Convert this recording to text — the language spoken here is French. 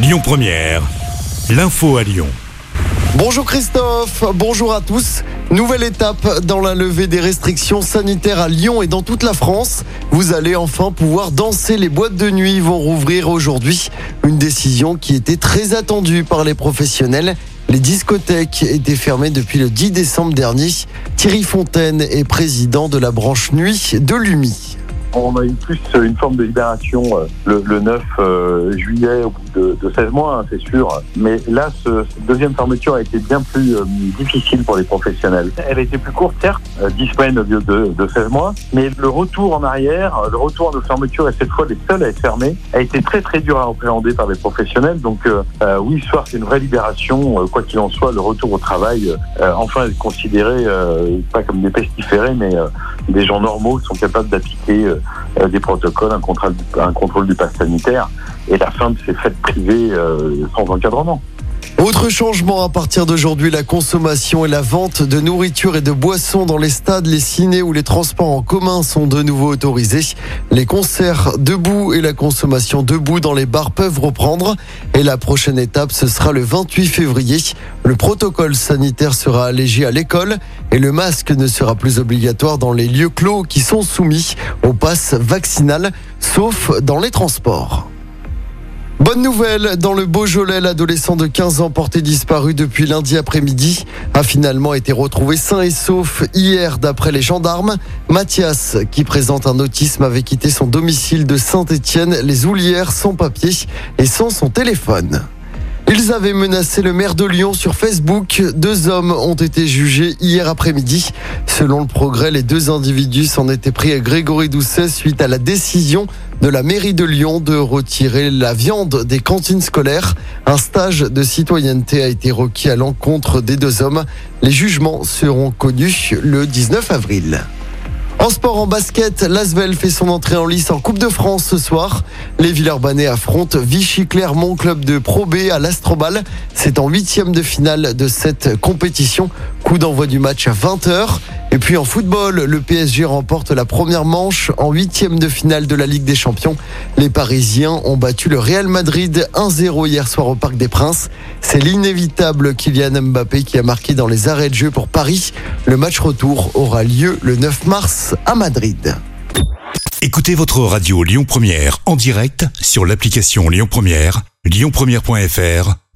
Lyon Première, l'info à Lyon. Bonjour Christophe, bonjour à tous. Nouvelle étape dans la levée des restrictions sanitaires à Lyon et dans toute la France. Vous allez enfin pouvoir danser. Les boîtes de nuit vont rouvrir aujourd'hui. Une décision qui était très attendue par les professionnels. Les discothèques étaient fermées depuis le 10 décembre dernier. Thierry Fontaine est président de la branche nuit de l'UMI. On a eu plus une forme de libération euh, le, le 9 euh, juillet au bout de, de 16 mois, hein, c'est sûr. Mais là, ce, cette deuxième fermeture a été bien plus euh, difficile pour les professionnels. Elle a été plus courte, certes, euh, 10 semaines au lieu de, de 16 mois, mais le retour en arrière, le retour de fermeture, et cette fois les seuls à être fermés, a été très très dur à appréhender par les professionnels. Donc euh, oui, ce soir, c'est une vraie libération. Quoi qu'il en soit, le retour au travail, euh, enfin, est considéré pas comme des pestiférés, mais des gens normaux qui sont capables d'appliquer des protocoles, un contrôle, un contrôle du pass sanitaire et la fin de ces fêtes privées euh, sans encadrement. Autre changement à partir d'aujourd'hui, la consommation et la vente de nourriture et de boissons dans les stades, les cinés ou les transports en commun sont de nouveau autorisés. Les concerts debout et la consommation debout dans les bars peuvent reprendre. Et la prochaine étape, ce sera le 28 février. Le protocole sanitaire sera allégé à l'école et le masque ne sera plus obligatoire dans les lieux clos qui sont soumis au pass vaccinal, sauf dans les transports. Bonne nouvelle, dans le Beaujolais, l'adolescent de 15 ans porté disparu depuis lundi après-midi a finalement été retrouvé sain et sauf hier d'après les gendarmes. Mathias, qui présente un autisme, avait quitté son domicile de Saint-Étienne, les Oulières, sans papier et sans son téléphone. Ils avaient menacé le maire de Lyon sur Facebook. Deux hommes ont été jugés hier après-midi. Selon le progrès, les deux individus s'en étaient pris à Grégory Doucet suite à la décision de la mairie de Lyon de retirer la viande des cantines scolaires. Un stage de citoyenneté a été requis à l'encontre des deux hommes. Les jugements seront connus le 19 avril. En sport, en basket, l'Asvel fait son entrée en lice en Coupe de France ce soir. Les Villeurbanais affrontent Vichy Clermont, club de Pro B à l'Astrobal. C'est en huitième de finale de cette compétition. Coup d'envoi du match à 20h. Et puis en football, le PSG remporte la première manche en huitième de finale de la Ligue des Champions. Les Parisiens ont battu le Real Madrid 1-0 hier soir au Parc des Princes. C'est l'inévitable Kylian Mbappé qui a marqué dans les arrêts de jeu pour Paris. Le match retour aura lieu le 9 mars à Madrid. Écoutez votre radio Lyon Première en direct sur l'application Lyon Première, lyonpremière.fr